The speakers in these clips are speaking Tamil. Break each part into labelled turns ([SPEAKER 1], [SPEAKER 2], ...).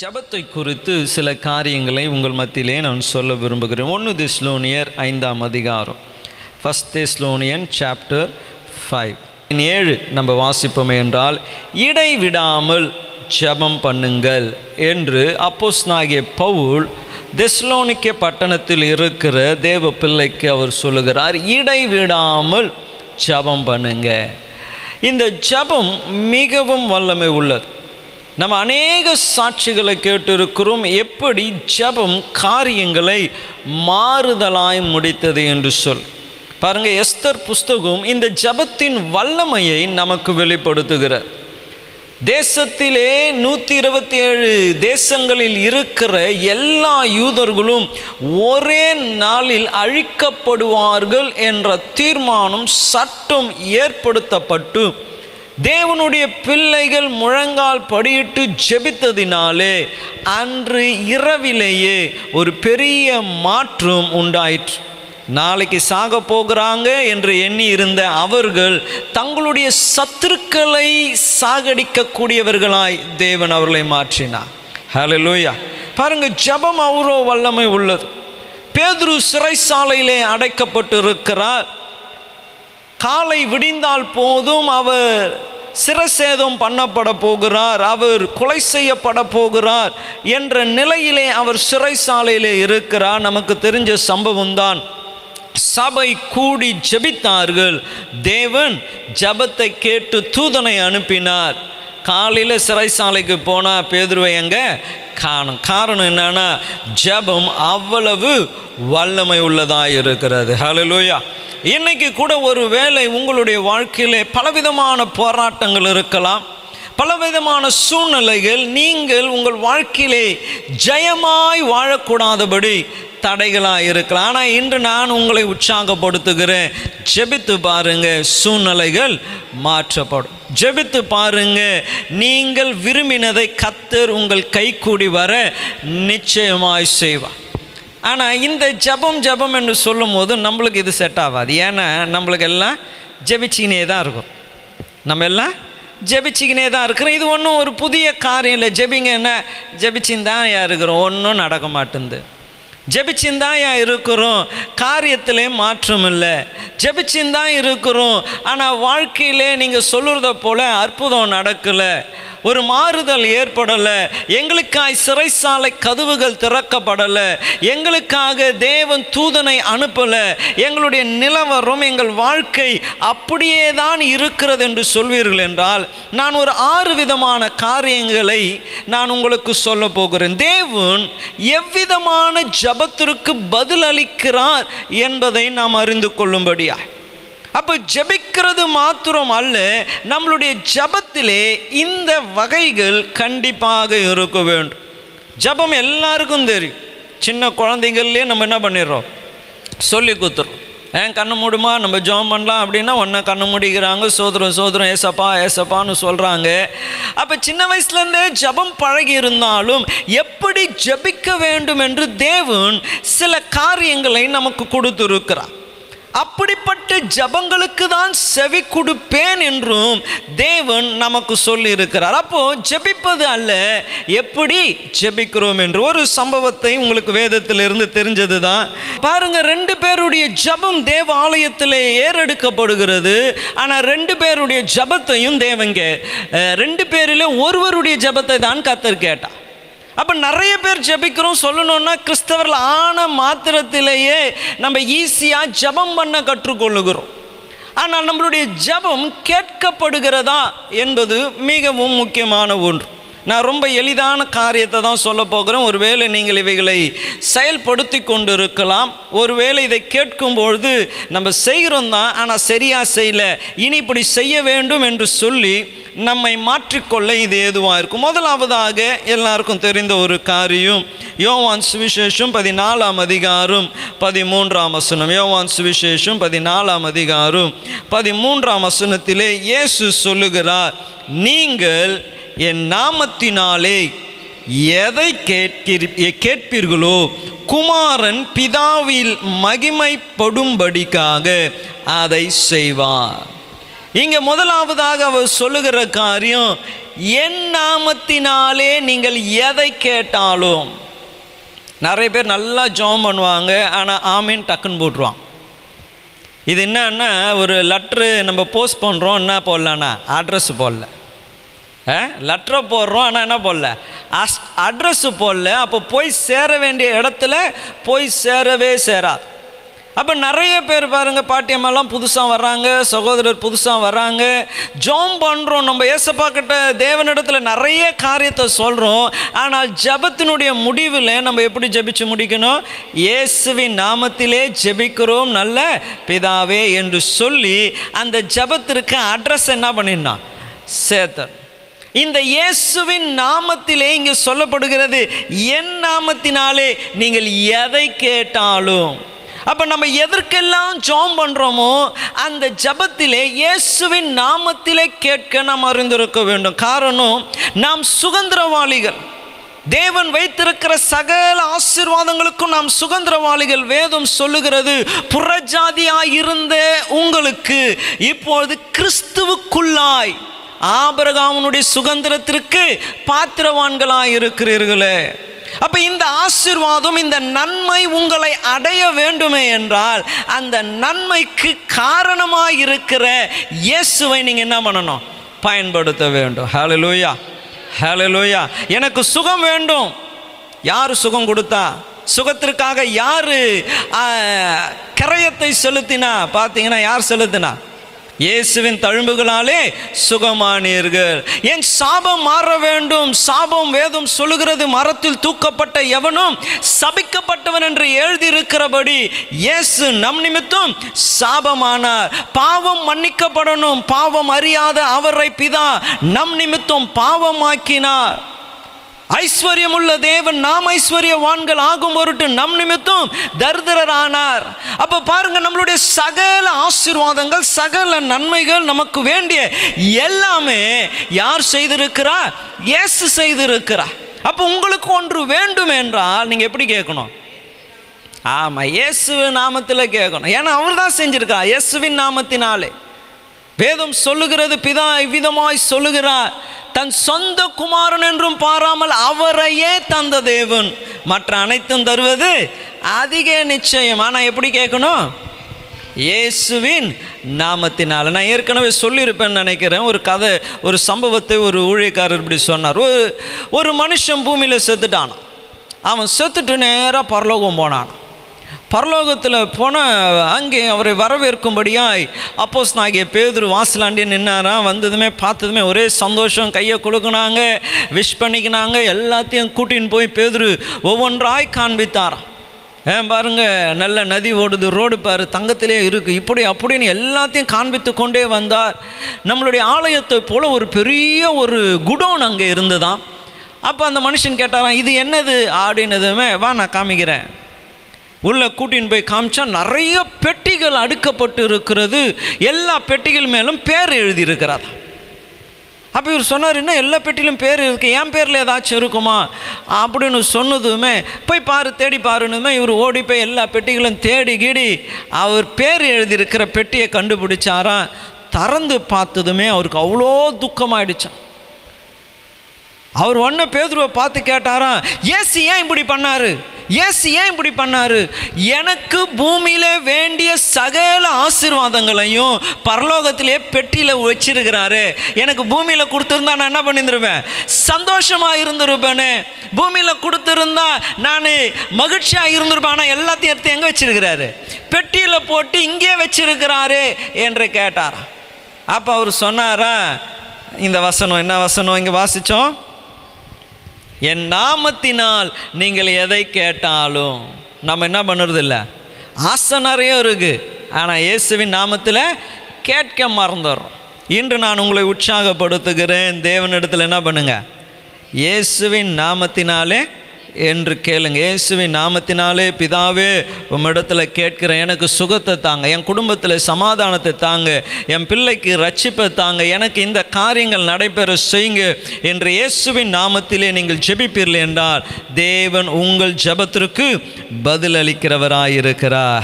[SPEAKER 1] ஜபத்தை குறித்து சில காரியங்களை உங்கள் மத்தியிலே நான் சொல்ல விரும்புகிறேன். ஒன்று திஸ்லோனியர் ஐந்தாம் அதிகாரம். ஃபஸ்ட் திஸ்லோனியன் சாப்டர் ஃபைவ் ஏழு நம்ம வாசிப்போம் என்றால் இடைவிடாமல் ஜெபம் பண்ணுங்கள் என்று அப்போஸ் நாகிய பவுல் தெஸ்லோனிக்கே பட்டணத்தில் இருக்கிற தேவ பிள்ளைக்கு அவர் சொல்லுகிறார் இடைவிடாமல் ஜெபம் பண்ணுங்க. இந்த ஜெபம் மிகவும் வல்லமை உள்ளது. நம்ம அநேக சாட்சிகளை கேட்டிருக்கிறோம். எப்படி ஜெபம் காரியங்களை மாறுதலாய் முடித்தது என்று சொல். பாருங்கள் எஸ்தர் புஸ்தகம் இந்த ஜெபத்தின் வல்லமையை நமக்கு வெளிப்படுத்துகிறார். தேசத்திலே நூற்றி இருபத்தி ஏழு தேசங்களில் இருக்கிற எல்லா யூதர்களும் ஒரே நாளில் அழிக்கப்படுவார்கள் என்ற தீர்மானம் சட்டம் ஏற்படுத்தப்பட்டு தேவனுடைய பிள்ளைகள் முழங்கால் படியிட்டு ஜெபித்ததினாலே அன்று இரவிலேயே ஒரு பெரிய மாற்றம் உண்டாயிற்று. நாளைக்கு சாக போகிறாங்க என்று எண்ணி இருந்த அவர்கள் தங்களுடைய சத்துருக்களை சாகடிக்கக்கூடியவர்களாய் தேவன் அவர்களை மாற்றினார். லூயா பாருங்க ஜெபம் அவ்வளோ வல்லமை உள்ளது. பேதுரு சிறைசாலையிலே அடைக்கப்பட்டு இருக்கிறார் காலை விடிந்தால் போதும் அவர் சிரசேதம் பண்ணப்பட போகிறார் அவர் கொலை செய்யப்பட போகிறார் என்ற நிலையிலே அவர் சிறைசாலையிலே இருக்கிறார். நமக்கு தெரிஞ்ச சம்பவம் தான் சபை கூடி ஜெபித்தார்கள். தேவன் ஜபத்தை கேட்டு தூதனை அனுப்பினார். காலையில் சிறைசாலைக்கு போனால் பேதுருவை எங்கே? காணும். காரணம் என்னன்னா ஜெபம் அவ்வளவு வல்லமை உள்ளதாக இருக்கிறது. ஹலலூயா இன்னைக்கு கூட ஒரு வேளை உங்களுடைய வாழ்க்கையிலே பலவிதமான போராட்டங்கள் இருக்கலாம். பலவிதமான சூழ்நிலைகள் நீங்கள் உங்கள் வாழ்க்கையிலே ஜெயமாய் வாழக்கூடாதபடி தடைகளாக இருக்கலாம். ஆனால் இன்று நான் உங்களை உற்சாகப்படுத்துகிறேன். ஜெபித்து பாருங்க சூழ்நிலைகள் மாற்றப்படும். ஜெபித்து பாருங்க நீங்கள் விரும்பினதை கத்தர் உங்கள் கைக்கூடி வர நிச்சயமாய் செய்வார். ஆனால் இந்த ஜபம் ஜபம் என்று சொல்லும் போது நம்மளுக்கு இது செட் ஆகாது. ஏன்னா நம்மளுக்கு எல்லாம் ஜெபிச்சிக்கினே தான் இருக்கும். நம்ம எல்லாம் ஜெபிச்சிக்கினே தான் இருக்கிறோம். இது ஒன்றும் ஒரு புதிய காரியம் இல்லை. ஜெபிங்க என்ன ஜெபிச்சின்னு தான் இருக்கிறோம். ஒன்றும் நடக்க மாட்டேங்குது ஜெபிச்சின்னு இருக்கிறோம்? காரியத்திலே மாற்றம் இல்லை. ஜெபிச்சின்னு இருக்கிறோம். ஆனால் வாழ்க்கையிலே நீங்கள் சொல்லுறத போல அற்புதம் நடக்கலை. ஒரு மாறுதல் ஏற்படலை. எங்களுக்காய் சிறைசாலை கதவுகள் திறக்கப்படலை. எங்களுக்காக தேவன் தூதனை அனுப்பலை. எங்களுடைய நிலவரம் எங்கள் வாழ்க்கை அப்படியே தான் இருக்கிறது என்று சொல்வீர்கள் என்றால் நான் ஒரு ஆறு விதமான காரியங்களை நான் உங்களுக்கு சொல்ல போகிறேன். தேவன் எவ்விதமான ஜபத்திற்கு பதில் அளிக்கிறார் என்பதை நாம் அறிந்து கொள்ளும்படியா அப்போ ஜெபிக்கிறது மாத்திரம் அல்ல நம்மளுடைய ஜபத்திலே இந்த வகைகள் கண்டிப்பாக இருக்க வேண்டும். ஜபம் எல்லாருக்கும் தெரியும். சின்ன குழந்தைங்கள்லேயே நம்ம என்ன பண்ணிடுறோம்? சொல்லி கொடுத்துறோம் ஏன் கண்ணு மூடுமா? நம்ம ஜெபம் பண்ணலாம் அப்படின்னா ஒன்றை கண்ணு மூடிக்கிறாங்க. சோதரம் சோதரம் ஏசப்பா ஏசப்பான்னு சொல்கிறாங்க அப்போ சின்ன வயசுலேருந்தே ஜபம் பழகி இருந்தாலும் எப்படி ஜபிக்க வேண்டும் என்று தேவன் சில காரியங்களை நமக்கு கொடுத்துருக்கிறார். அப்படிப்பட்ட ஜபங்களுக்கு தான் செவி கொடுப்பேன் என்றும் தேவன் நமக்கு சொல்லி இருக்கிறார் அப்போ ஜெபிப்பது அல்ல எப்படி ஜெபிக்கிறோம் என்று. ஒரு சம்பவத்தை உங்களுக்கு வேதத்திலிருந்து தெரிஞ்சது தான் பாருங்க ரெண்டு பேருடைய ஜபம் தேவ ஆலயத்திலே ஏறெடுக்கப்படுகிறது. ஆனால் ரெண்டு பேருடைய ஜபத்தையும் தேவங்க ரெண்டு பேரில் ஒருவருடைய ஜபத்தை தான் கத்தர் கேட்டான் அப்போ நிறைய பேர் ஜெபிக்கிறோம். சொல்லணும்னா கிறிஸ்தவர்கள் ஆன மாத்திரத்திலேயே நம்ம ஈஸியாக ஜெபம் பண்ண கற்றுக்கொள்ளுகிறோம். ஆனால் நம்மளுடைய ஜெபம் கேட்கப்படுகிறதா என்பது மிகவும் முக்கியமான ஒன்று. நான் ரொம்ப எளிதான காரியத்தை தான் சொல்ல போகிறேன். ஒருவேளை நீங்கள் இவைகளை செயல்படுத்தி கொண்டு இருக்கலாம் ஒருவேளை இதை கேட்கும்பொழுது நம்ம செய்கிறோம் தான் ஆனால் சரியாக செய்யல. இனி இப்படி செய்ய வேண்டும் என்று சொல்லி நம்மை மாற்றிக்கொள்ள இது ஏதுவாக இருக்கும்? முதலாவதாக எல்லாருக்கும் தெரிந்த ஒரு காரியம். யோவான் சுவிசேஷம் பதினாலாம் அதிகாரம் பதிமூன்றாம் வசனம். யோவான் சுவிசேஷம் பதினாலாம் அதிகாரம் பதிமூன்றாம் வசனத்திலே இயேசு சொல்லுகிறார் நீங்கள் என் நாமத்தினாலே எதை கேட்கிற கேட்பீர்களோ? குமாரன் பிதாவில் மகிமைப்படும்படிக்காக அதை செய்வார். இங்க முதலாவதாக அவர் சொல்லுகிற காரியம் என் நாமத்தினாலே நீங்கள் எதை கேட்டாலும். நிறைய பேர் நல்லா ஜோம் பண்ணுவாங்க ஆனால் ஆமீன் டக்குன்னு போட்டுருவான். இது என்னன்னா ஒரு லெட்ரு நம்ம போஸ்ட் பண்ணுறோம் என்ன போடலான்னா அட்ரஸ் போடல. லெட்டரை போடுறோம் ஆனால் என்ன போடல? அஸ் அட்ரஸ்ஸு போடல. அப்போ போய் சேர வேண்டிய இடத்துல போய் சேரவே சேராது அப்போ நிறைய பேர் பாருங்கள் பாட்டியம்மெல்லாம் புதுசாக வர்றாங்க சகோதரர் புதுசாக வர்றாங்க. ஜோம் பண்ணுறோம் நம்ம ஏசப்பா கிட்ட தேவனிடத்தில் நிறைய காரியத்தை சொல்கிறோம் ஆனால் ஜெபத்தினுடைய முடிவில் நம்ம எப்படி ஜபிச்சு முடிக்கணும்? இயேசுவின் நாமத்திலே ஜெபிக்கிறோம் நல்ல பிதாவே என்று சொல்லி அந்த ஜெபத்திற்கு அட்ரஸ் என்ன பண்ணிடணும்? சேர்த்தர் இந்த இயேசுவின் நாமத்திலே இங்கே சொல்லப்படுகிறது என் நாமத்தினாலே நீங்கள் எதை கேட்டாலும். அப்போ நம்ம எதற்கெல்லாம் ஜோம் பண்ணுறோமோ அந்த ஜபத்திலே இயேசுவின் நாமத்திலே கேட்க நாம் அறிந்திருக்க வேண்டும். காரணம் நாம் சுதந்திரவாளிகள். தேவன் வைத்திருக்கிற சகல ஆசீர்வாதங்களுக்கும் நாம் சுதந்திரவாளிகள். வேதம் சொல்லுகிறது புறஜாதியாய் இருந்த உங்களுக்கு இப்பொழுது கிறிஸ்துவுக்குள்ளாய். ஆபரகாமனுடைய சுதந்திரத்திற்கு பாத்திரவான்களாக இருக்கிறீர்களே. அப்ப இந்த ஆசீர்வாதம் இந்த நன்மை உங்களை அடைய வேண்டுமே என்றால் அந்த நன்மைக்கு காரணமாக இருக்கிற இயேசுவை நீங்க என்ன பண்ணணும்? பயன்படுத்த வேண்டும். ஹலு லூயா ஹலோ லூயா எனக்கு சுகம் வேண்டும். யார் சுகம் கொடுத்தா? சுகத்திற்காக யாரு கரையத்தை செலுத்தினா? பார்த்தீங்கன்னா யார் செலுத்தினா? இயேசுவின் தழும்புகளாலே சுகமானீர்கள். என் சாபம் மாற வேண்டும். சாபம் வேதம் சொல்லுகிறது. மரத்தில் தூக்கப்பட்ட எவனும் சபிக்கப்பட்டவன் என்று எழுதியிருக்கிறபடி இயேசு நம் நிமித்தம் சாபமானார். பாவம் மன்னிக்கப்படணும். பாவம் அறியாத அவரை பிதா நம் நிமித்தம் பாவமாக்கினார். ஐஸ்வர்யமுள்ள தேவன் நாம் ஐஸ்வர்யவான்கள் ஆகும் பொருட்டு நம் நிமித்தம் தரித்திரரானார். அப்போ பாருங்க நம்மளுடைய சகல ஆசீர்வாதங்கள் சகல நன்மைகள் நமக்கு வேண்டிய எல்லாமே யார் செய்திருக்கிறா? இயேசு செய்திருக்கிறா. அப்போ உங்களுக்கு ஒன்று வேண்டும் என்றால் நீங்கள் எப்படி கேட்கணும்? ஆமாம் இயேசுவின் நாமத்தில் கேட்கணும். ஏன்னா அவர் தான் செஞ்சுருக்கா இயேசுவின் நாமத்தினாலே. வேதம் சொல்லுகிறது பிதா இவ்விதமாய் சொல்லுகிறார். தன் சொந்த குமாரன் என்றும் பாராமல் அவரையே தந்த தேவன் மற்ற அனைத்தும் தருவது அதிக நிச்சயம். ஆனால் எப்படி கேட்கணும்? இயேசுவின் நாமத்தினால். நான் ஏற்கனவே சொல்லியிருப்பேன்னு நினைக்கிறேன். ஒரு கதை ஒரு சம்பவத்தை ஒரு ஊழியக்காரர் இப்படி சொன்னார். ஒரு ஒரு மனுஷன் பூமியில் செத்துட்டான் அவன் செத்துட்டு நேராக பரலோகம் போனான் பரலோகத்தில் போனால் அங்கே அவரை வரவேற்கும்படியாய் அப்போஸ் நாகிய பேதுரு வாசலாண்டி நின்னாராம் வந்ததுமே பார்த்ததுமே ஒரே சந்தோஷம். கையை கொடுக்குனாங்க விஷ் பண்ணிக்கினாங்க எல்லாத்தையும் கூட்டின்னு போய் பேதுரு ஒவ்வொன்றாய் காண்பித்தாராம் ஏன் பாருங்க நல்ல நதி ஓடுது ரோடு பாரு தங்கத்திலே இருக்குது இப்படி அப்படின்னு எல்லாத்தையும் காண்பித்து கொண்டே வந்தார். நம்மளுடைய ஆலயத்தை போல் ஒரு பெரிய ஒரு குடோன் அங்கே இருந்துதான். அப்போ அந்த மனுஷன் கேட்டாராம் இது என்னது? அப்படின்னதுமே வா நான் காமிக்கிறேன். உள்ளே கூட்டின்னு போய் காமிச்சா நிறைய பெட்டிகள் அடுக்கப்பட்டு இருக்கிறது எல்லா பெட்டிகள் மேலும் பேர் எழுதியிருக்கிறார். அப்போ இவர் சொன்னார் என்ன எல்லா பெட்டிலும் பேர் இருக்குது என் பேரில் ஏதாச்சும் இருக்குமா? அப்படின்னு சொன்னதுமே போய் பாரு தேடி பாருன்னுமே இவர் ஓடி போய் எல்லா பெட்டிகளும் தேடி கீடி அவர் பேர் எழுதியிருக்கிற பெட்டியை கண்டுபிடிச்சாராம். திறந்து பார்த்ததுமே அவருக்கு அவ்வளோ துக்கமாயிடுச்சான் அவர் ஒன்ன பேதுருவை பார்த்து கேட்டாராம் ஏசு ஏன் இப்படி பண்ணாரு? ஏசு ஏன் இப்படி பண்ணாரு? எனக்கு பூமியில வேண்டிய சகல ஆசீர்வாதங்களையும் பரலோகத்திலே பெட்டியில் வச்சிருக்கிறாரு. எனக்கு பூமியில கொடுத்துருந்தா நான் என்ன பண்ணியிருந்துருவேன் சந்தோஷமா இருந்திருப்பேனே. பூமியில கொடுத்துருந்தா நான் மகிழ்ச்சியா இருந்திருப்பேன். ஆனால் எல்லாத்தையும் எடுத்து எங்க வச்சிருக்கிறாரு? பெட்டியில் போட்டு இங்கே வச்சிருக்கிறாரு என்று கேட்டார் அப்போ அவர் சொன்னாரா இந்த வசனம் என்ன வசனம்? இங்கே வாசித்தோம் என் நாமத்தினால் நீங்கள் எதை கேட்டாலும் நம்ம என்ன பண்ணுறது இல்லை ஆசை நிறைய இருக்குது ஆனால் இயேசுவின் நாமத்தில் கேட்க மறந்துடுறோம் இன்று நான் உங்களை உற்சாகப்படுத்துகிறேன். தேவனிடத்தில் என்ன பண்ணுங்க? இயேசுவின் நாமத்தினாலே என்று கேளுங்க. இயேசுவின் நாமத்தினாலே பிதாவே உம்மிடத்தில் கேட்கிறேன் எனக்கு சுகத்தை தாங்க என் குடும்பத்தில் சமாதானத்தை தாங்க என் பிள்ளைக்கு ரட்சிப்பை தாங்க எனக்கு இந்த காரியங்கள் நடைபெற செய்யுங்க என்று இயேசுவின் நாமத்திலே நீங்கள் ஜெபிப்பீர்கள் என்றால் தேவன் உங்கள் ஜெபத்திற்கு பதில்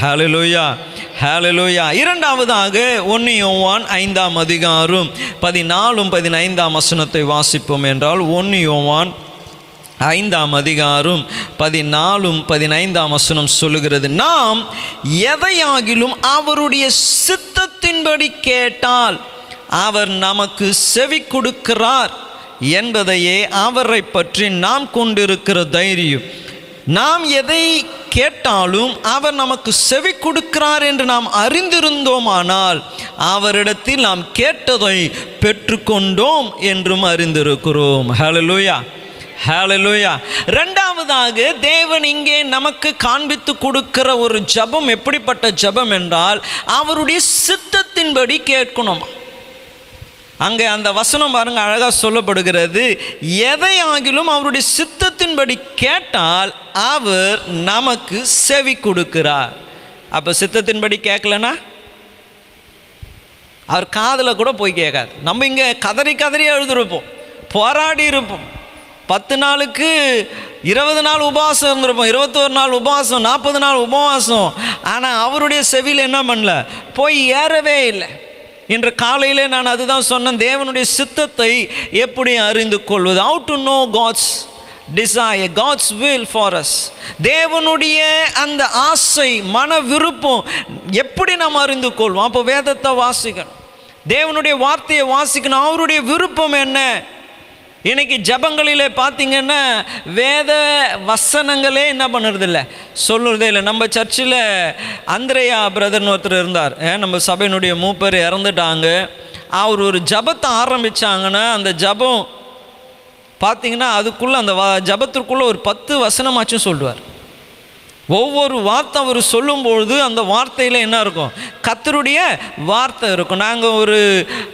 [SPEAKER 1] ஹலலூயா ஹலலூயா இரண்டாவதாக ஒன்று யோவான் ஐந்தாம் அதிகாரம் பதினாலும் பதினைந்தாம் வசனத்தை வாசிப்போம் என்றால் ஒன்று யோவான் ஐந்தாம் அதிகாரம் பதினாலும் பதினைந்தாம் வசனம் சொல்லுகிறது. நாம் எதையாகிலும் அவருடைய சித்தத்தின்படி கேட்டால் அவர் நமக்கு செவி கொடுக்கிறார் என்பதையே அவரை பற்றி நாம் கொண்டிருக்கிற தைரியம். நாம் எதை கேட்டாலும் அவர் நமக்கு செவி கொடுக்கிறார் என்று நாம் அறிந்திருந்தோமானால் அவரிடத்தில் நாம் கேட்டதை பெற்றுக்கொண்டோம் என்றும் அறிந்திருக்கிறோம். ஹalleluya ஹalleluya ரெண்டாவதாக தேவன் இங்கே நமக்கு காண்பித்து கொடுக்கிற ஒரு ஜெபம் எப்படிப்பட்ட ஜெபம் என்றால் அவருடைய சித்தத்தின்படி கேட்கணும். அங்கே அந்த வசனம் பாருங்க அழகாக சொல்லப்படுகிறது. எதை ஆகிலும் அவருடைய சித்தத்தின்படி கேட்டால் அவர் நமக்கு செவி கொடுக்கிறார். அப்போ சித்தத்தின்படி கேட்கலனா? அவர் காதில் கூட போய் கேட்காது. நம்ம இங்கே கதறி கதறி எழுதிருப்போம். போராடி இருப்போம். பத்து நாளுக்கு இருபது நாள் உபவாசம் இருந்திருப்போம். இருபத்தோரு நாள் உபவாசம் நாற்பது நாள் உபவாசம். ஆனால் அவருடைய செவியில் என்ன பண்ணல? போய் ஏறவே இல்லை. இன்று காலையிலே நான் அதுதான் சொன்னேன் தேவனுடைய சித்தத்தை எப்படி அறிந்து கொள்வது? Out to know God's desire God's will for us தேவனுடைய அந்த ஆசை மன விருப்பம் எப்படி நாம் அறிந்து கொள்வோம்? அப்போ வேதத்தை வாசிக்கணும். தேவனுடைய வார்த்தையை வாசிக்கணும். அவருடைய விருப்பம் என்ன? இன்னைக்கு ஜபங்களிலே பார்த்தீங்கன்னா வேத வசனங்களே என்ன பண்ணுறதில்ல? சொல்லுறதே இல்லை. நம்ம சர்ச்சில் அந்திரையா பிரதர்னு ஒருத்தர் இருந்தார். ஏன் நம்ம சபையினுடைய மூப்பர் இறந்துட்டாங்க. அவர் ஒரு ஜபத்தை ஆரம்பித்தாங்கன்னா அந்த ஜபம் பார்த்தீங்கன்னா அதுக்குள்ளே அந்த வ ஜபத்திற்குள்ளே ஒரு பத்து வசனமாச்சும் சொல்லுவார். ஒவ்வொரு வார்த்தை அவர் சொல்லும்பொழுது அந்த வார்த்தையில் என்ன இருக்கும்? கத்தருடைய வார்த்தை இருக்கும். நாங்கள் ஒரு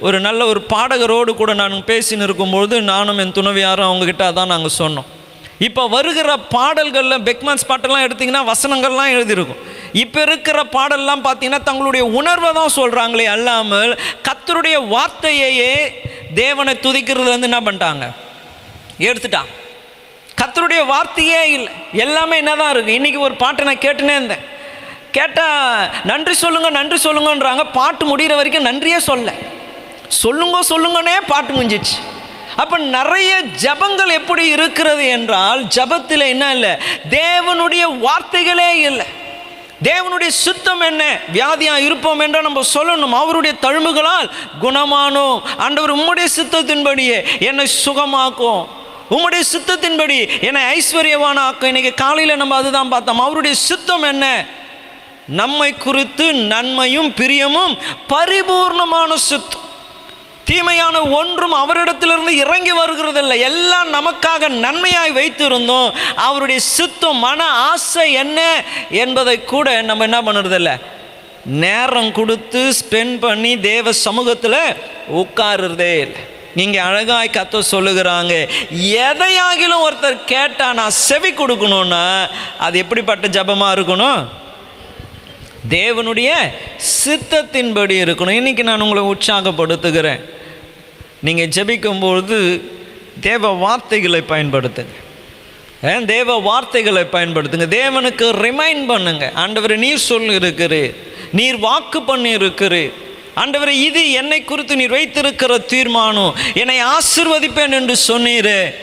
[SPEAKER 1] ஒரு நல்ல ஒரு பாடகரோடு கூட நான் பேசின்னு இருக்கும்பொழுது நானும் என் துணவியாரும் அவங்கக்கிட்ட அதான் நாங்கள் சொன்னோம். இப்போ வருகிற பாடல்களில் பெக்மான்ஸ் பாட்டெல்லாம் எடுத்திங்கன்னா வசனங்கள்லாம் எழுதியிருக்கும். இப்போ இருக்கிற பாடல்லாம் பார்த்தீங்கன்னா தங்களுடைய உணர்வை தான் சொல்கிறாங்களே அல்லாமல் கத்தருடைய வார்த்தையையே தேவனை துதிக்கிறது வந்து என்ன பண்ணிட்டாங்க? எடுத்துட்டான் கத்தருடைய வார்த்தையே இல்லை. எல்லாமே என்னதான் இருக்குது இன்றைக்கி ஒரு பாட்டை நான் கேட்டுனே இருந்தேன். கேட்டால் நன்றி சொல்லுங்க நன்றி சொல்லுங்கன்றாங்க. பாட்டு முடிகிற வரைக்கும் நன்றியே சொல்ல. சொல்லுங்க சொல்லுங்கன்னே பாட்டு முடிஞ்சிச்சு. அப்போ நிறைய ஜபங்கள் எப்படி இருக்கிறது என்றால் ஜபத்தில் என்ன இல்லை? தேவனுடைய வார்த்தைகளே இல்லை. தேவனுடைய சுத்தம் என்ன? வியாதியாக இருப்போம் என்று நம்ம சொல்லணும். அவருடைய தழும்புகளால் குணமானோம். ஆண்டவர் உம்முடைய சித்தத்தின்படியே என்னை சுகமாக்கும். உம்முடைய சித்தத்தின்படி என்னை ஐஸ்வர்யவான ஆக்கம் இன்னைக்கு காலையில் நம்ம அதுதான் பார்த்தோம். அவருடைய சித்தம் என்ன? நம்மை குறித்து நன்மையும் பிரியமும் பரிபூர்ணமான சித்தம். தீமையான ஒன்றும் அவரிடத்திலிருந்து இறங்கி வருகிறதில்லை. எல்லாம் நமக்காக நன்மையாய் வைத்திருந்தோம். அவருடைய சித்தம் மன ஆசை என்ன என்பதை கூட நம்ம என்ன பண்ணுறதில்ல. நேரம் கொடுத்து ஸ்பெண்ட் பண்ணி தேவ சமூகத்தில் உட்காருறதே இல்லை. நீங்கள் அழகாய் கத்த சொல்லுகிறாங்க. எதையாகிலும் ஒருத்தர் கேட்டால் நான் செவி கொடுக்கணும்னா அது எப்படிப்பட்ட ஜபமாக இருக்கணும்? தேவனுடைய சித்தத்தின்படி இருக்கணும். இன்னைக்கு நான் உங்களை உற்சாகப்படுத்துகிறேன். நீங்கள் ஜெபிக்கும்பொழுது தேவ வார்த்தைகளை பயன்படுத்துங்க. ஏன் தேவ வார்த்தைகளை பயன்படுத்துங்க. தேவனுக்கு ரிமைண்ட் பண்ணுங்க. ஆண்டவர் நீர் சொல்லியிருக்கிறீர். நீர் வாக்கு பண்ணியிருக்கிறீர். ஆண்டவரே இது என்னை குறித்து நீர் வைத்திருக்கிற தீர்மானம். என்னை ஆசிர்வதிப்பேன் என்று சொன்னீரே.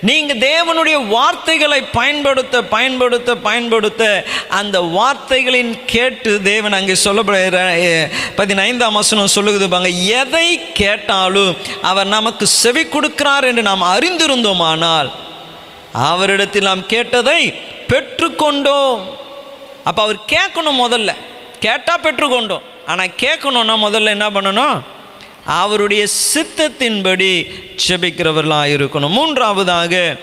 [SPEAKER 1] நீங்கள் தேவனுடைய வார்த்தைகளை பயன்படுத்த பயன்படுத்த பயன்படுத்த அந்த வார்த்தைகளின் கேட்டு தேவன் அங்கே சொல்லப்படுகிற பதினைந்தாம் வசனம் சொல்லுகுது பாங்க எதை கேட்டாலும் அவர் நமக்கு செவி கொடுக்கிறார் என்று நாம் அறிந்திருந்தோமானால் அவரிடத்தில் நாம் கேட்டதை பெற்றுக்கொண்டோம். அப்போ அவர் கேட்கணும் முதல்ல. கேட்டால் பெற்றுக்கொண்டோம். ஆனால் கேட்கணுன்னா முதல்ல என்ன பண்ணணும்? அவருடைய சித்தத்தின்படி செபிக்கிறவர்களாக இருக்கணும். மூன்றாவதாக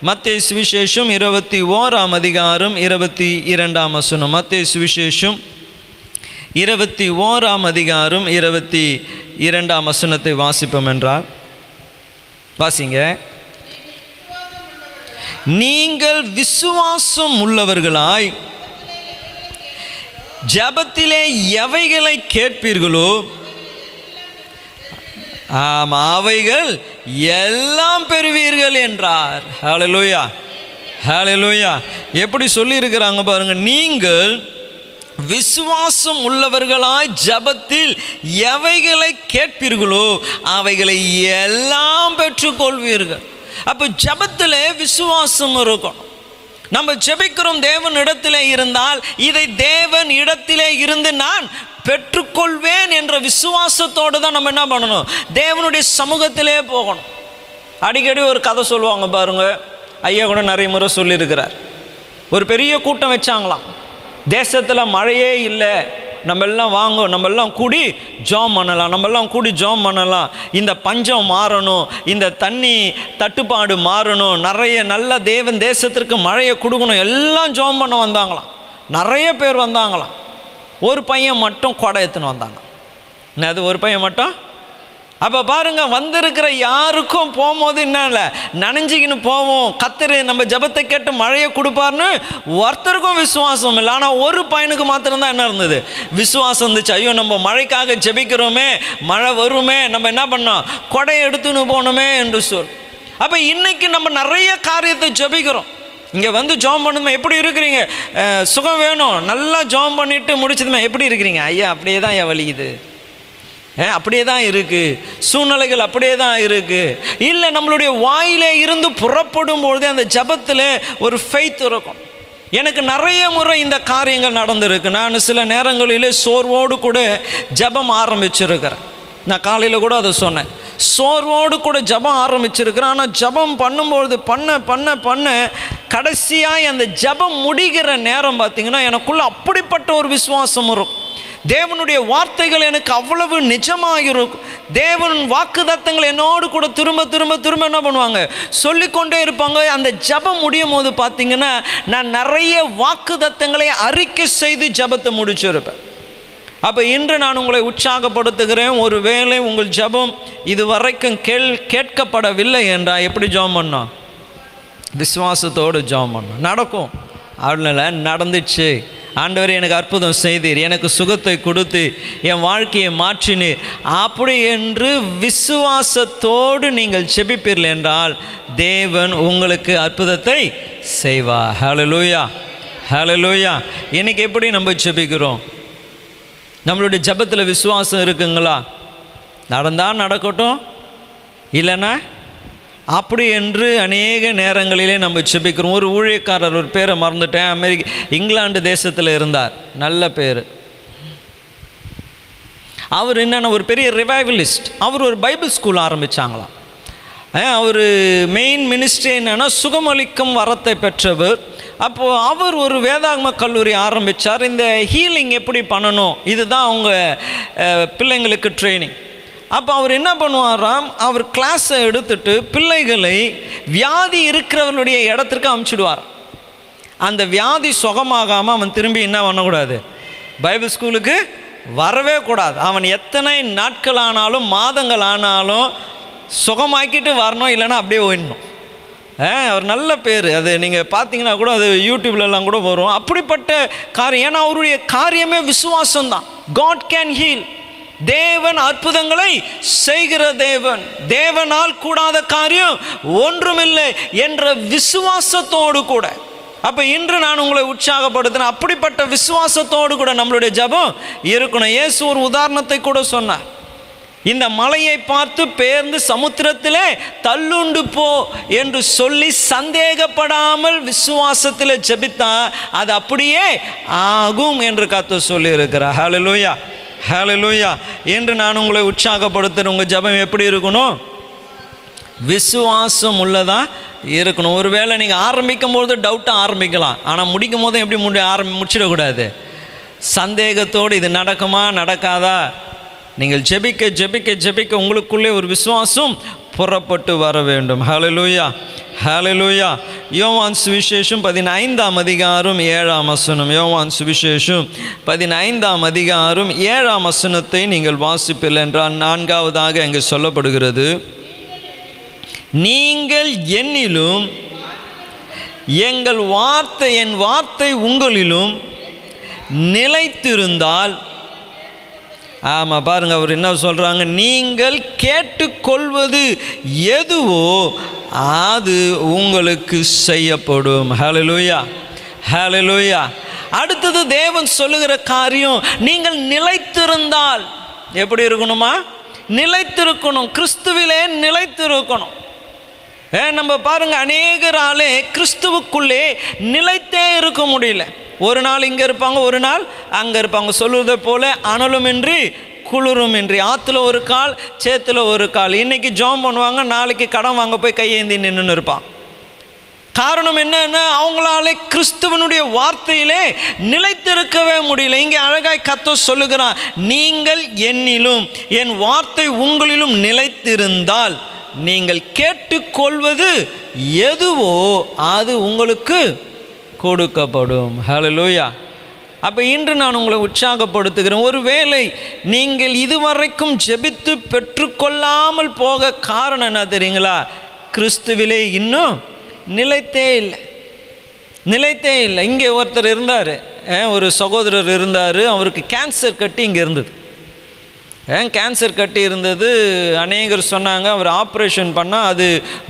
[SPEAKER 1] மத்திய சுவிசேஷம் இருபத்தி ஓராம் அதிகாரம் இருபத்தி இரண்டாம் வசனம். மத்திய சுவிசேஷம் இருபத்தி ஓராம் அதிகாரம் இருபத்தி இரண்டாம் வசனத்தை வாசிப்போம் என்றால் வாசிங்க. நீங்கள் விசுவாசம் உள்ளவர்களாய் ஜபத்திலே எவைகளை கேட்பீர்களோ ஆம் அவைகள் எல்லாம் பெறுவீர்கள் என்றார். ஹalleluya லூயா எப்படி சொல்லியிருக்கிறாங்க பாருங்க நீங்கள் விசுவாசம் உள்ளவர்களாய் ஜபத்தில் எவைகளை கேட்பீர்களோ அவைகளை எல்லாம் பெற்றுக்கொள்வீர்கள். அப்போ ஜபத்தில் விசுவாசம் இருக்கும் நம்ம ஜெபிக்கிறோம் தேவன் இடத்திலே இருந்தால் இதை தேவன் இடத்திலே இருந்து நான் பெற்றுக்கொள்வேன் என்ற விசுவாசத்தோடு தான் நம்ம என்ன பண்ணணும்? தேவனுடைய சமூகத்திலே போகணும். அடிக்கடி ஒரு கதை சொல்லுவாங்க பாருங்க. ஐயா கூட நிறைய முறை சொல்லியிருக்கிறார். ஒரு பெரிய கூட்டம் வச்சாங்களாம். தேசத்தில் மழையே இல்லை. நம்ம எல்லாம் வாங்க நம்ம எல்லாம் கூடி ஜாம் பண்ணலாம் நம்ம எல்லாம் கூடி ஜாம் பண்ணலாம். இந்த பஞ்சம் மாறணும் இந்த தண்ணி தட்டுப்பாடு மாறணும் நிறைய நல்ல தேவன் தேசத்திற்கு மழையை கொடுக்கணும் எல்லாம் ஜாம் பண்ண வந்தாங்களாம். நிறைய பேர் வந்தாங்களாம். ஒரு பையன் மட்டும் கொடை எடுத்துன்னு வந்தாங்க என்னது ஒரு பையன் மட்டும்? அப்போ பாருங்க வந்திருக்கிற யாருக்கும் போகும்போது என்ன இல்லை? நனைஞ்சிக்கின்னு போவோம் கத்தரு நம்ம ஜபத்தை கேட்டு மழையை கொடுப்பாருன்னு ஒருத்தருக்கும் விசுவாசம் இல்லை. ஆனால் ஒரு பையனுக்கு மாத்திரம்தான் என்ன இருந்தது? விசுவாசம் இருந்துச்சு. ஐயோ நம்ம மழைக்காக ஜெபிக்கிறோமே மழை வருமே நம்ம என்ன பண்ணோம்? கொடையை எடுத்துன்னு போகணுமே என்று சொல். அப்போ இன்னைக்கு நம்ம நிறைய காரியத்தை ஜெபிக்கிறோம். இங்கே வந்து ஜாம் பண்ணுமே எப்படி இருக்கிறீங்க? சுகம் வேணும். நல்லா ஜாம் பண்ணிட்டு முடிச்சதுமே எப்படி இருக்கிறீங்க? ஐயா அப்படியே தான் ஐயா வலிக்குது. அப்படியே தான் இருக்கு. சூழ்நிலைகள் அப்படியே தான் இருக்கு. இல்லை நம்மளுடைய வாயிலே இருந்து புறப்படும் பொழுது அந்த ஜபத்தில் ஒரு ஃபெய்த் இருக்கும். எனக்கு நிறைய முறை இந்த காரியங்கள் நடந்திருக்கு. நான் சில நேரங்களிலே சோர்வோடு கூட ஜபம் ஆரம்பிச்சிருக்கிறேன். நான் காலையில் கூட அதை சொன்னேன். சோர்வோடு கூட ஜபம் ஆரம்பிச்சிருக்கிறேன். ஆனால் ஜபம் பண்ணும்பொழுது பண்ண பண்ண பண்ண கடைசியாக அந்த ஜபம் முடிகிற நேரம் பார்த்தீங்கன்னா எனக்குள்ளே அப்படிப்பட்ட ஒரு விசுவாசம் இருக்கும் தேவனுடைய வார்த்தைகள் எனக்கு அவ்வளவு நிஜமாகிருக்கும் தேவன் வாக்குதத்தங்கள் என்னோடு கூட திரும்ப திரும்ப திரும்ப என்ன பண்ணுவாங்க? சொல்லிக்கொண்டே இருப்பாங்க. அந்த ஜபம் முடியும் போது பார்த்தீங்கன்னா நான் நிறைய வாக்குதத்தங்களை அறிக்கை செய்து ஜபத்தை முடிச்சிருப்பேன். அப்போ இன்று நான் உங்களை உற்சாகப்படுத்துகிறேன். ஒரு வேளை உங்கள் ஜபம் இதுவரைக்கும் கேள் கேட்கப்படவில்லை என்றால் எப்படி ஜபம் பண்ணோம் விசுவாசத்தோடு ஜெபம் பண்ணோம் நடக்கும். அவனால நடந்துச்சு. ஆண்டவர் எனக்கு அற்புதம் செய்தீர். எனக்கு சுகத்தை கொடுத்து என் வாழ்க்கையை மாற்றினீர். அப்படி என்று விசுவாசத்தோடு நீங்கள் செபிப்பீர்கள் என்றால் தேவன் உங்களுக்கு அற்புதத்தை செய்வார். ஹலோ லூயா இன்னைக்கு எப்படி நம்ம செபிக்கிறோம்? நம்மளுடைய ஜபத்தில் விசுவாசம் இருக்குங்களா? நடந்தால் நடக்கட்டும். இல்லைன்னா அப்படி என்று அநேக நேரங்களிலே நம்ம செபிக்கிறோம் ஒரு ஊழியக்காரர் ஒரு பேரை மறந்துட்டேன். அமெரிக்க இங்கிலாந்து தேசத்தில் இருந்தார். நல்ல பேர். அவர் என்னென்ன ஒரு பெரிய ரிவைவலிஸ்ட் அவர் ஒரு பைபிள் ஸ்கூல் ஆரம்பித்தாங்களாம் அவர் மெயின் மினிஸ்ட்ரி என்னென்னா சுகமளிக்கும் வரத்தை பெற்றவர். அப்போது அவர் ஒரு வேதாகம கல்லூரி ஆரம்பித்தார் இந்த ஹீலிங் எப்படி பண்ணணும்? இதுதான் அவங்க பிள்ளைங்களுக்கு ட்ரைனிங் அப்போ அவர் என்ன பண்ணுவாராம்? அவர் கிளாஸை எடுத்துட்டு பிள்ளைகளை வியாதி இருக்கிறவனுடைய இடத்திற்கு அமுச்சிடுவார். அந்த வியாதி சுகமாகாமல் அவன் திரும்பி என்ன பண்ணக்கூடாது? பைபிள் ஸ்கூலுக்கு வரவே கூடாது. அவன் எத்தனை நாட்கள் ஆனாலும் மாதங்கள் ஆனாலும் சுகமாக்கிட்டு வரணும் இல்லைன்னா அப்படியே ஓயிடணும் அவர் நல்ல பேர். அது நீங்கள் பார்த்தீங்கன்னா கூட அது யூடியூப்லலாம் கூட வரும். அப்படிப்பட்ட காரியம். ஏன்னா அவருடைய காரியமே விசுவாசம் தான் காட் கேன் ஹீல் தேவன் அற்புதங்களை செய்கிற தேவன். தேவனால் கூடாத காரியம் ஒன்றுமில்லை என்ற விசுவாசத்தோடு கூட. அப்போ இன்று நான் உங்களை உற்சாகப்படுத்தினேன். அப்படிப்பட்ட விசுவாசத்தோடு கூட நம்மளுடைய ஜெபம் இருக்கணும். இயேசு ஒரு உதாரணத்தை கூட சொன்னார். இந்த மலையை பார்த்து பேர்ந்து சமுத்திரத்திலே தள்ளுண்டு போ என்று சொல்லி சந்தேகப்படாமல் விசுவாசத்தில் ஜெபித்தா அது அப்படியே ஆகும் என்று கத்து சொல்லி இருக்கிறார் ஹலோ ஹalleluya என்று நான் உங்களை உற்சாகப்படுத்துகிறேன் உங்கள் ஜெபம் எப்படி இருக்கணும்? விசுவாசம் உள்ளதா இருக்கணும். ஒருவேளை நீங்கள் ஆரம்பிக்கும் போது டவுட்டாக ஆரம்பிக்கலாம். ஆனால் முடிக்கும் போது எப்படி முடி ஆரம்பி முடிச்சிடக்கூடாது? சந்தேகத்தோடு இது நடக்குமா? நடக்காதா? நீங்கள் ஜெபிக்க ஜெபிக்க ஜெபிக்க உங்களுக்குள்ளே ஒரு விசுவாசம் புறப்பட்டு வர வேண்டும். ஹலலூயா ஹலலூயா யோவான் சுவிசேஷம் பதினைந்தாம் அதிகாரம் ஏழாம் வசனம். யோவான் சுவிசேஷம் பதினைந்தாம் அதிகாரம் ஏழாம் வசனத்தை நீங்கள் வாசிப்பில் என்றால் நான்காவதாக இங்கு சொல்லப்படுகிறது. நீங்கள் என்னிலும் எங்கள் வார்த்தை என் வார்த்தை உங்களிலும் நிலைத்திருந்தால் ஆமாம் பாருங்கள் அவர் என்ன சொல்கிறாங்க நீங்கள் கேட்டுக்கொள்வது எதுவோ அது உங்களுக்கு செய்யப்படும். ஹலலூயா ஹலலூயா அடுத்தது தேவன் சொல்லுகிற காரியம் நீங்கள் நிலைத்திருந்தால். எப்படி இருக்கணுமா? நிலைத்திருக்கணும். கிறிஸ்துவிலே நிலைத்திருக்கணும். ஏ நம்ம பாருங்கள் அநேகராலே கிறிஸ்துவுக்குள்ளே நிலைத்தே இருக்க முடியல. ஒரு நாள் இங்கே இருப்பாங்க ஒரு நாள் அங்கே இருப்பாங்க. சொல்லுவதை போல அனலுமின்றி குளிருமின்றி. ஆற்றுல ஒரு கால் சேத்துல ஒரு கால். இன்னைக்கு ஜோம் பண்ணுவாங்க நாளைக்கு கடன் வாங்க போய் கையேந்தி நின்றுன்னு இருப்பான். காரணம் என்னன்னா அவங்களாலே கிறிஸ்துவனுடைய வார்த்தையிலே நிலைத்திருக்கவே முடியல. இங்கே அழகாய் கத்த சொல்லுகிறான் நீங்கள் என்னிலும் என் வார்த்தை உங்களிலும் நிலைத்திருந்தால் நீங்கள் கேட்டுக்கொள்வது எதுவோ அது உங்களுக்கு கொடுக்கப்படும். ஹலலூயா அப்போ இன்று நான் உங்களை உற்சாகப்படுத்துகிறேன். ஒருவேளை நீங்கள் இதுவரைக்கும் ஜெபித்து பெற்றுக்கொள்ளாமல் போக காரணம் என்ன தெரியுங்களா? கிறிஸ்துவிலே இன்னும் நிலைத்தே இல்லை. நிலைத்தே இல்லை. இங்கே ஒருத்தர் இருந்தார். ஒரு சகோதரர் இருந்தார். அவருக்கு கேன்சர் கட்டி இங்கே இருந்தது. ஏன் கேன்சர் கட்டி இருந்தது. அநேகர் சொன்னாங்க அவர் ஆப்ரேஷன் பண்ணால் அது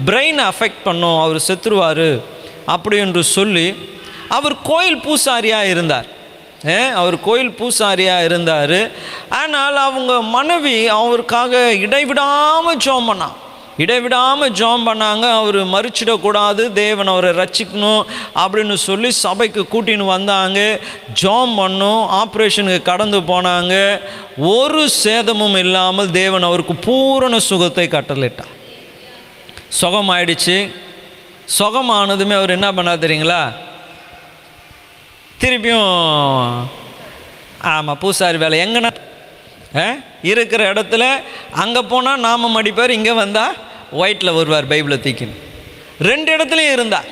[SPEAKER 1] பிரெயின் அஃபெக்ட் பண்ணும். அவர் செத்துருவார். அப்படி என்று சொல்லி அவர் கோயில் பூசாரியாக இருந்தார். அவர் கோயில் பூசாரியாக இருந்தார். ஆனால் அவங்க மனைவி அவருக்காக இடைவிடாமல் ஜோம் பண்ணான் இடைவிடாமல் ஜோம் பண்ணாங்க. அவர் மறிச்சிடக்கூடாது தேவன் அவரை ரட்சிக்கணும் அப்படின்னு சொல்லி சபைக்கு கூட்டின்னு வந்தாங்க. ஜோம் பண்ணும் ஆப்ரேஷனுக்கு கடந்து போனாங்க. ஒரு சேதமும் இல்லாமல் தேவன் அவருக்கு பூரண சுகத்தை கட்டளிட்டார். சுகமாயிடுச்சு. சுகமானதுமே அவர் என்ன பண்ணார் தெரியுங்களா? திருப்பியும் ஆமாம் பூசாரி வேலை. எங்கன்னா ஆ? இருக்கிற இடத்துல அங்கே போனால் நாமம் அடிப்பார் இங்கே வந்தால் ஒயிட்டில் வருவார் பைபிளை தீக்கின்னு. ரெண்டு இடத்துலையும் இருந்தார்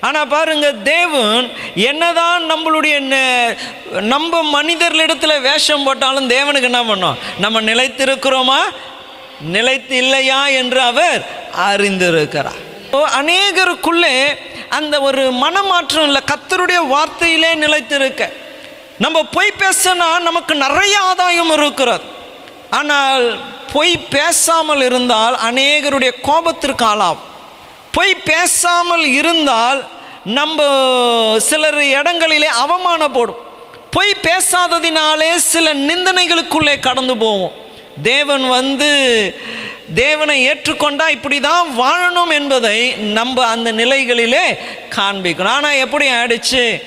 [SPEAKER 1] ஆனால் பாருங்க தேவன் என்னதான் நம்மளுடைய நெ- நம்ம மனிதர்களிடத்தில் வேஷம் போட்டாலும் தேவனுக்கு என்ன பண்ணோம்? நம்ம நிலைத்திருக்கிறோமா? நிலைத்து இல்லையா என்று அவர் அறிந்திருக்கிறார். அநேகருக்குள்ளே அந்த ஒரு மனமாற்றம் இல்லை கத்தருடைய வார்த்தையிலே நிலைத்திருக்க. நம்ம பொய் பேசினா நமக்கு நிறைய ஆதாயம் இருக்கிறது. ஆனால் பொய் பேசாமல் இருந்தால் அநேகருடைய கோபத்திற்கு ஆளாகும். பொய் பேசாமல் இருந்தால் நம்ம சிலர் இடங்களிலே அவமானப்படும். பொய் பேசாததினாலே சில நிந்தனைகளுக்குள்ளே கடந்து போவோம். தேவன் வந்து தேவனை ஏற்றுக்கொண்டா இப்படி தான் வாழணும் என்பதை நம்ம அந்த நிலைகளிலே காண்பிக்கணும். ஆனால் எப்படி ஆயிடுச்சு?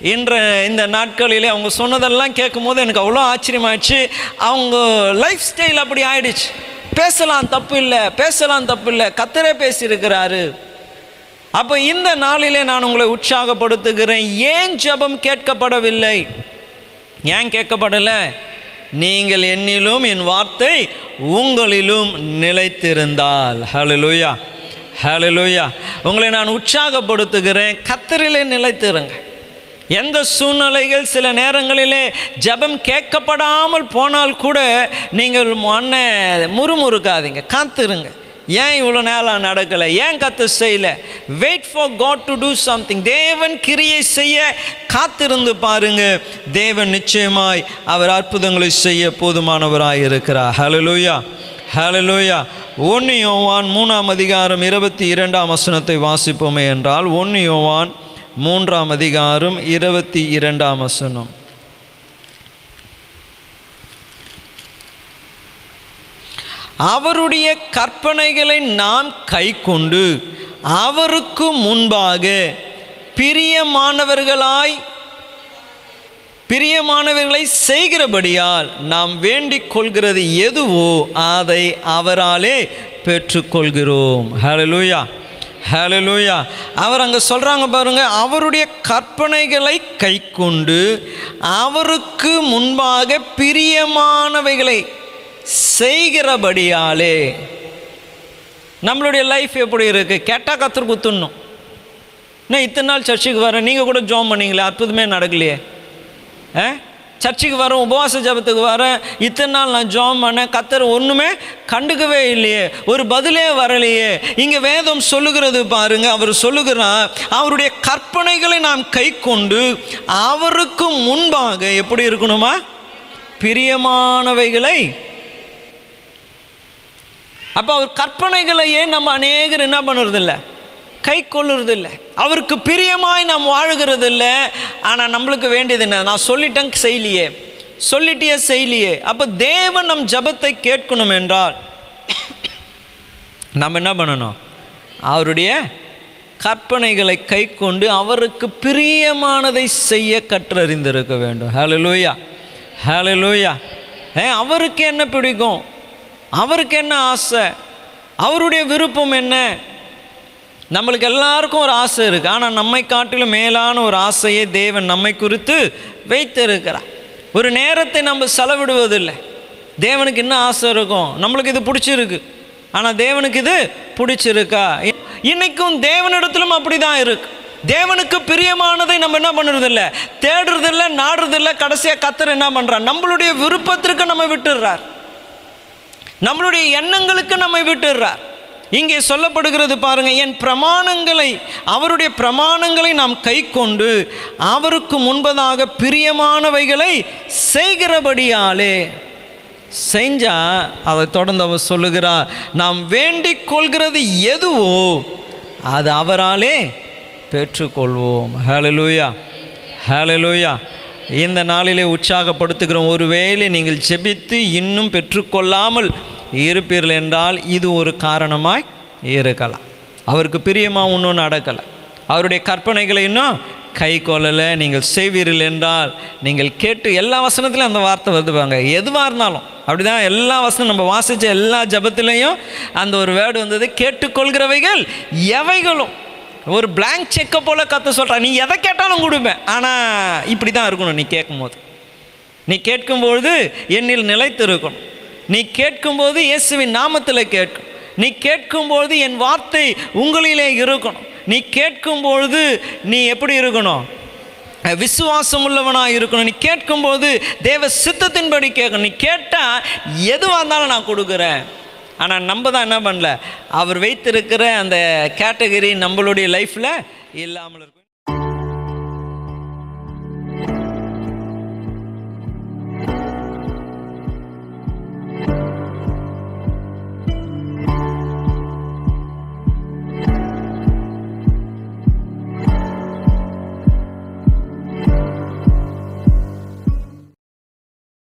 [SPEAKER 1] இன்ற இந்த நாட்களிலே அவங்க சொன்னதெல்லாம் கேட்கும்போது எனக்கு அவ்வளோ ஆச்சரியமாச்சு அவங்க லைஃப் ஸ்டைல் அப்படி ஆயிடுச்சு. பேசலாம் தப்பு இல்லை பேசலாம் தப்பு இல்லை கத்தரே பேசியிருக்கிறாரு. அப்போ இந்த நாளிலே நான் உங்களை உற்சாகப்படுத்துகிறேன். ஏன் ஜெபம் கேட்கப்படவில்லை? ஏன் கேட்கப்படலை? நீங்கள் என்னிலும் என் வார்த்தை உங்களிலும் நிலைத்திருந்தால். ஹலலுயா ஹலலுயா உங்களை நான் உற்சாகப்படுத்துகிறேன். கத்தரிலே நிலைத்திருங்க எந்த சூழ்நிலைகள் சில நேரங்களிலே ஜெபம் கேட்கப்படாமல் போனால் கூட நீங்கள் மண்ணை முறுமுறுக்காதீங்க. காத்திருங்க ஏன் இவ்வளோ நேரம் நடக்கலை? ஏன் கத்து செய்யலை? Wait for God to do something தேவன் கிரியை செய்ய காத்திருந்து பாருங்க. தேவன் நிச்சயமாய் அவர் அற்புதங்களை செய்ய போதுமானவராக இருக்கிறார். ஹலலூயா ஹலலூயா ஒன்று யோவான் மூணாம் அதிகாரம் இருபத்தி இரண்டாம் வசனத்தை வாசிப்போமே என்றால் ஒன்று யோவான் மூன்றாம் அதிகாரம் இருபத்தி இரண்டாம் வசனம். அவருடைய கற்பனைகளை நாம் கைக்கொண்டு அவருக்கு முன்பாக பிரியமானவர்களாய் பிரியமானவர்களை செய்கிறபடியால் நாம் வேண்டிக் கொள்கிறது எதுவோ அதை அவராலே பெற்றுக்கொள்கிறோம். ஹலலூயா ஹலலூயா அவர் அங்கே சொல்கிறாங்க பாருங்க அவருடைய கற்பனைகளை கைக்கொண்டு அவருக்கு முன்பாக பிரியமானவைகளை செய்கிறபடியாலே நம்மளுடைய லைஃப் எப்படி இருக்குது கேட்டால் கத்திர குத்துணும் நான் இத்தனை நாள் சர்ச்சுக்கு வரேன் நீங்கள் கூட ஜோம் பண்ணீங்களே அற்புதமே நடக்கலையே. ஆ? சர்ச்சுக்கு வரேன் உபவாச ஜபத்துக்கு வரேன் இத்தனை நாள் நான் ஜோம் பண்ணேன் கத்தர் ஒன்றுமே கண்டுக்கவே இல்லையே. ஒரு பதிலே வரலையே. இங்கே வேதம் சொல்லுகிறது பாருங்க அவர் சொல்லுகிறார் அவருடைய கற்பனைகளை நாம் கை கொண்டு அவருக்கு முன்பாக எப்படி இருக்கணுமா? பிரியமானவைகளை அப்போ அவர் கற்பனைகளையே நம்ம அநேகர் என்ன பண்ணுறதில்ல? கை கொள்ளுறது இல்லை அவருக்கு பிரியமாய் நாம் வாழுகிறது இல்லை ஆனால் நம்மளுக்கு வேண்டியது என்ன? நான் சொல்லிட்டேன் செய்யலையே சொல்லிட்டே செய்யலையே அப்போ தேவன் நம் ஜபத்தை கேட்கணும் என்றால் நம்ம என்ன பண்ணணும்? அவருடைய கற்பனைகளை கை கொண்டு அவருக்கு பிரியமானதை செய்ய கற்றறிந்திருக்க வேண்டும். ஹலோ லூயா ஹலோ லூயா ஏன் அவருக்கு என்ன பிடிக்கும்? அவருக்கு என்ன ஆசை? அவருடைய விருப்பம் என்ன? நம்மளுக்கு எல்லாருக்கும் ஒரு ஆசை இருக்குது ஆனால் நம்மை காட்டிலும் மேலான ஒரு ஆசையை தேவன் நம்மை குறித்து வைத்திருக்கிறார். ஒரு நேரத்தை நம்ம செலவிடுவதில்லை. தேவனுக்கு என்ன ஆசை இருக்கும் நம்மளுக்கு இது பிடிச்சிருக்கு. ஆனால் தேவனுக்கு இது பிடிச்சிருக்கா? இன்னைக்கும் தேவனிடத்திலும் அப்படி தான் இருக்கு. தேவனுக்கு பிரியமானதை நம்ம என்ன பண்ணுறதில்ல? தேடுறதில்ல நாடுறதில்ல கடைசியாக கத்தர் என்ன பண்ணுறார் நம்மளுடைய விருப்பத்திற்கு நம்ம விட்டுடுறார். நம்மளுடைய எண்ணங்களுக்கு நம்மை விட்டுடுறார். இங்கே சொல்லப்படுகிறது பாருங்க என் பிரமாணங்களை அவருடைய பிரமாணங்களை நாம் கை கொண்டு அவருக்கு முன்பதாக பிரியமானவைகளை செய்கிறபடியாலே செஞ்சா அதை தொடர்ந்து அவர் சொல்லுகிறார் நாம் வேண்டிக் கொள்கிறது எதுவோ அது அவராலே பெற்றுக்கொள்வோம். ஹalleluya ஹalleluya இந்த நாளிலே உற்சாகப்படுத்துகிறோம் ஒருவேளை நீங்கள் ஜெபித்து இன்னும் பெற்றுக்கொள்ளாமல் இருப்பீர்கள் என்றால் இது ஒரு காரணமாய் இருக்கலாம். அவருக்கு பிரியமாக ஒன்றும் நடக்கலை. அவருடைய கற்பனைகளை இன்னும் கை கொள்ளலை நீங்கள் செய்வீர்கள் என்றால் நீங்கள் கேட்டு எல்லா வசனத்திலும் அந்த வார்த்தை வருதுவாங்க எதுவாக இருந்தாலும் அப்படிதான் எல்லா வசனம் நம்ம வாசித்த எல்லா ஜபத்திலையும் அந்த ஒரு வேர்டு வந்தது கேட்டுக்கொள்கிறவைகள் எவைகளும். ஒரு பிளாங்க் செக்கை போல் கற்று சொல்கிறான் நீ எதை கேட்டாலும் கொடுப்பேன் ஆனால் இப்படி தான் இருக்கணும். நீ கேட்கும்போது. நீ கேட்கும்பொழுது என்னில் நிலைத்து இருக்கணும் நீ கேட்கும்போது இயேசுவின் நாமத்தில் கேட்கும். நீ கேட்கும்பொழுது என் வார்த்தை உங்களிலே இருக்கணும். நீ கேட்கும்பொழுது நீ எப்படி இருக்கணும்? விசுவாசம் உள்ளவனாக இருக்கணும். நீ கேட்கும்போது தேவ சித்தத்தின்படி கேட்கணும். நீ கேட்டால் எதுவாக இருந்தாலும் நான் கொடுக்குறேன். ஆனால் நம்ம தான் என்ன பண்ணல? அவர் வைத்திருக்கிற அந்த கேட்டகரி நம்மளுடைய லைஃப்பில் இல்லாமல் இருக்கும்.